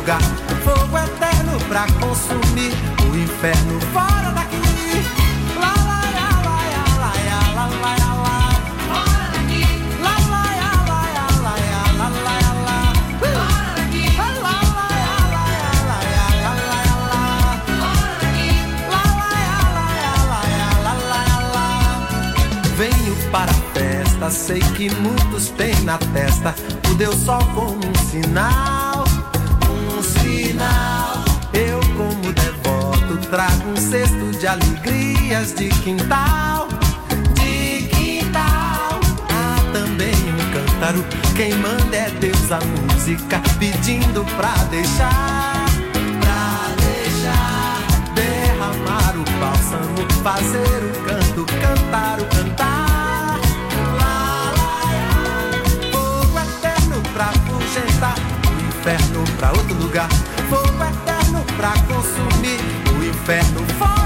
lugar. Fogo eterno pra consumir o inferno fora daqui. Lá, lá, lá, lá, lá, lá, lá, lá, lá. Venho para festa, sei que muitos têm na testa o Deus só como um sinal. trago um cesto de alegrias de quintal, de quintal. Há também um cântaro, quem manda é Deus a música, pedindo pra deixar, pra deixar derramar o bálsamo, fazer o canto, cantar o cantar. Lá, lá. Fogo eterno pra fugentar, o inferno pra outro lugar, fogo eterno pra consumir inferno. Fora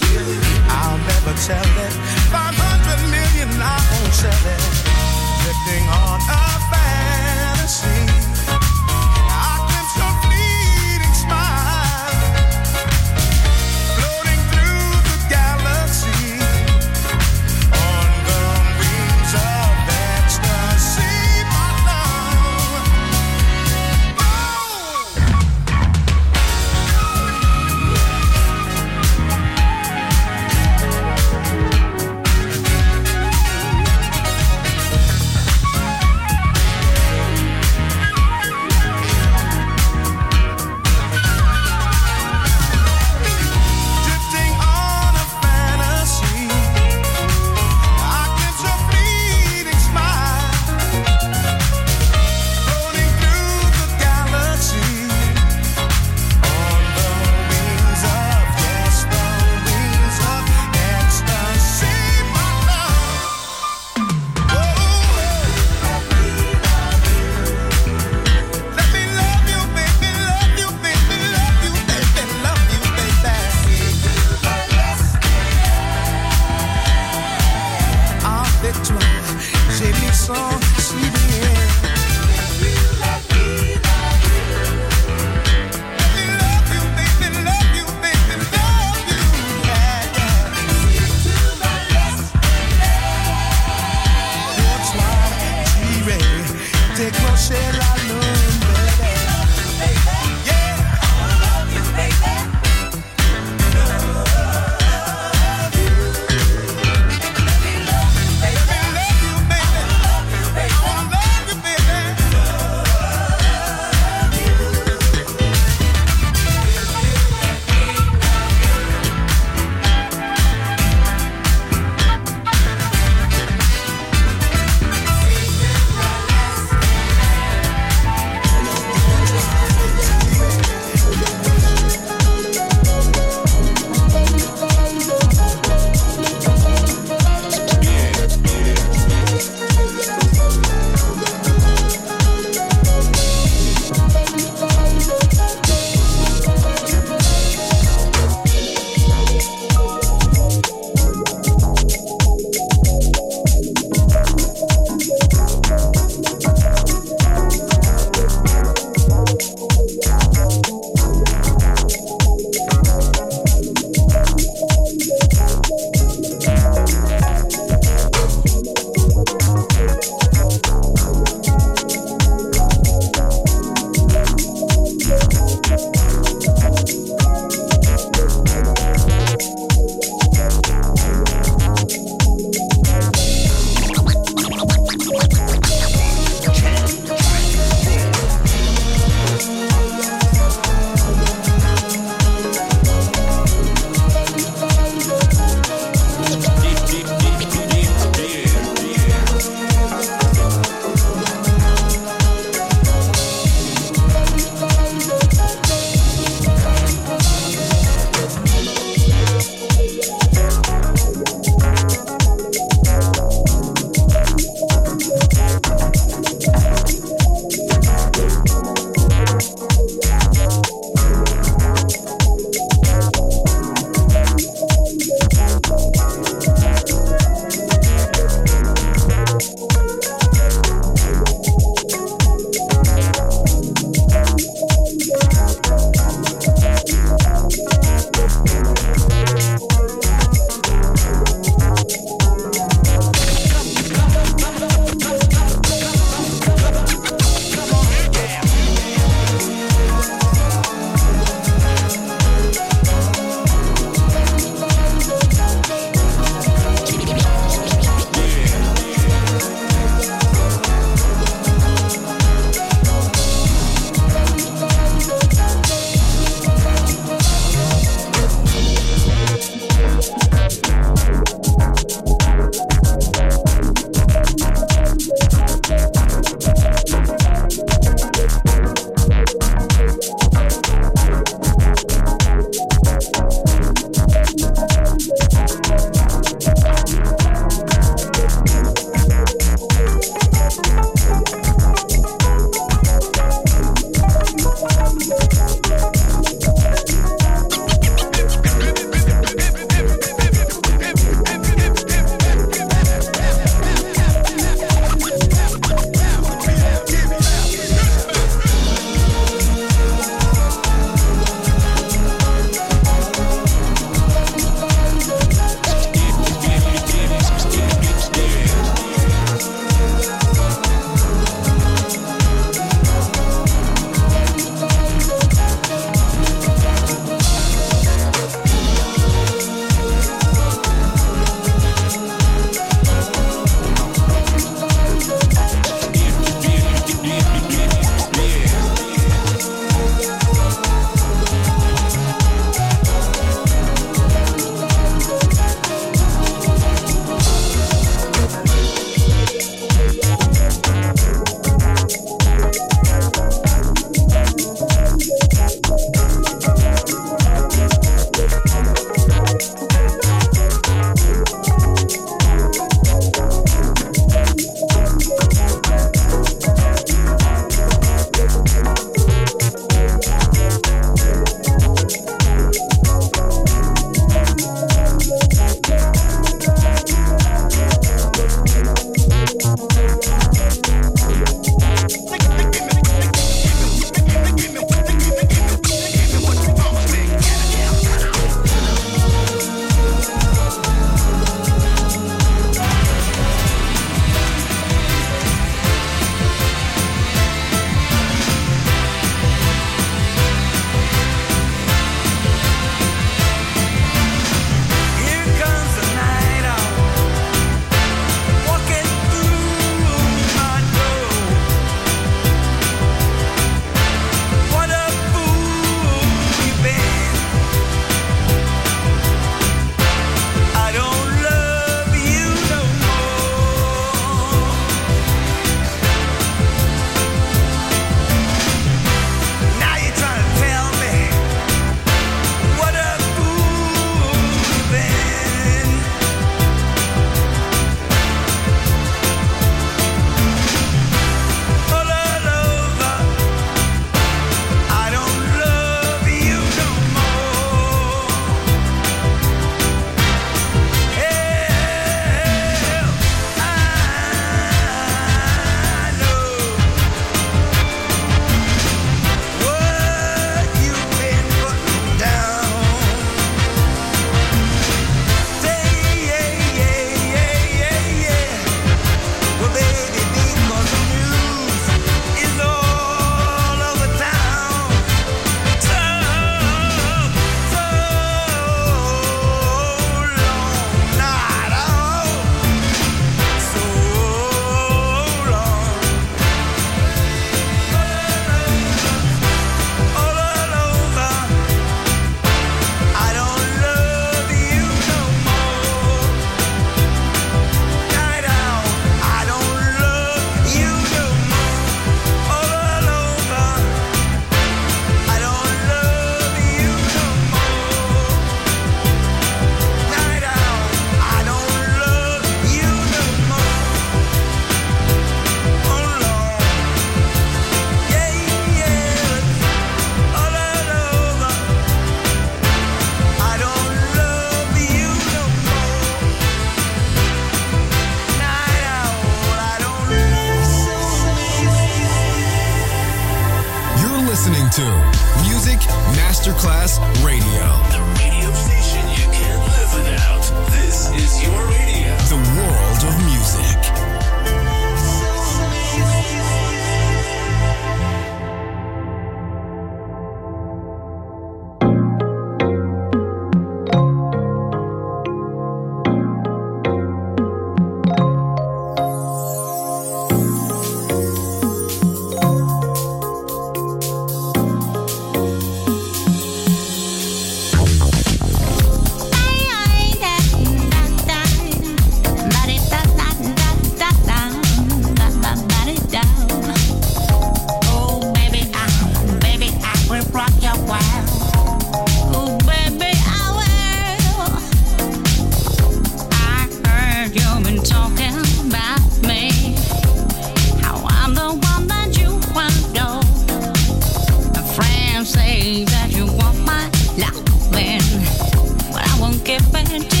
get wet.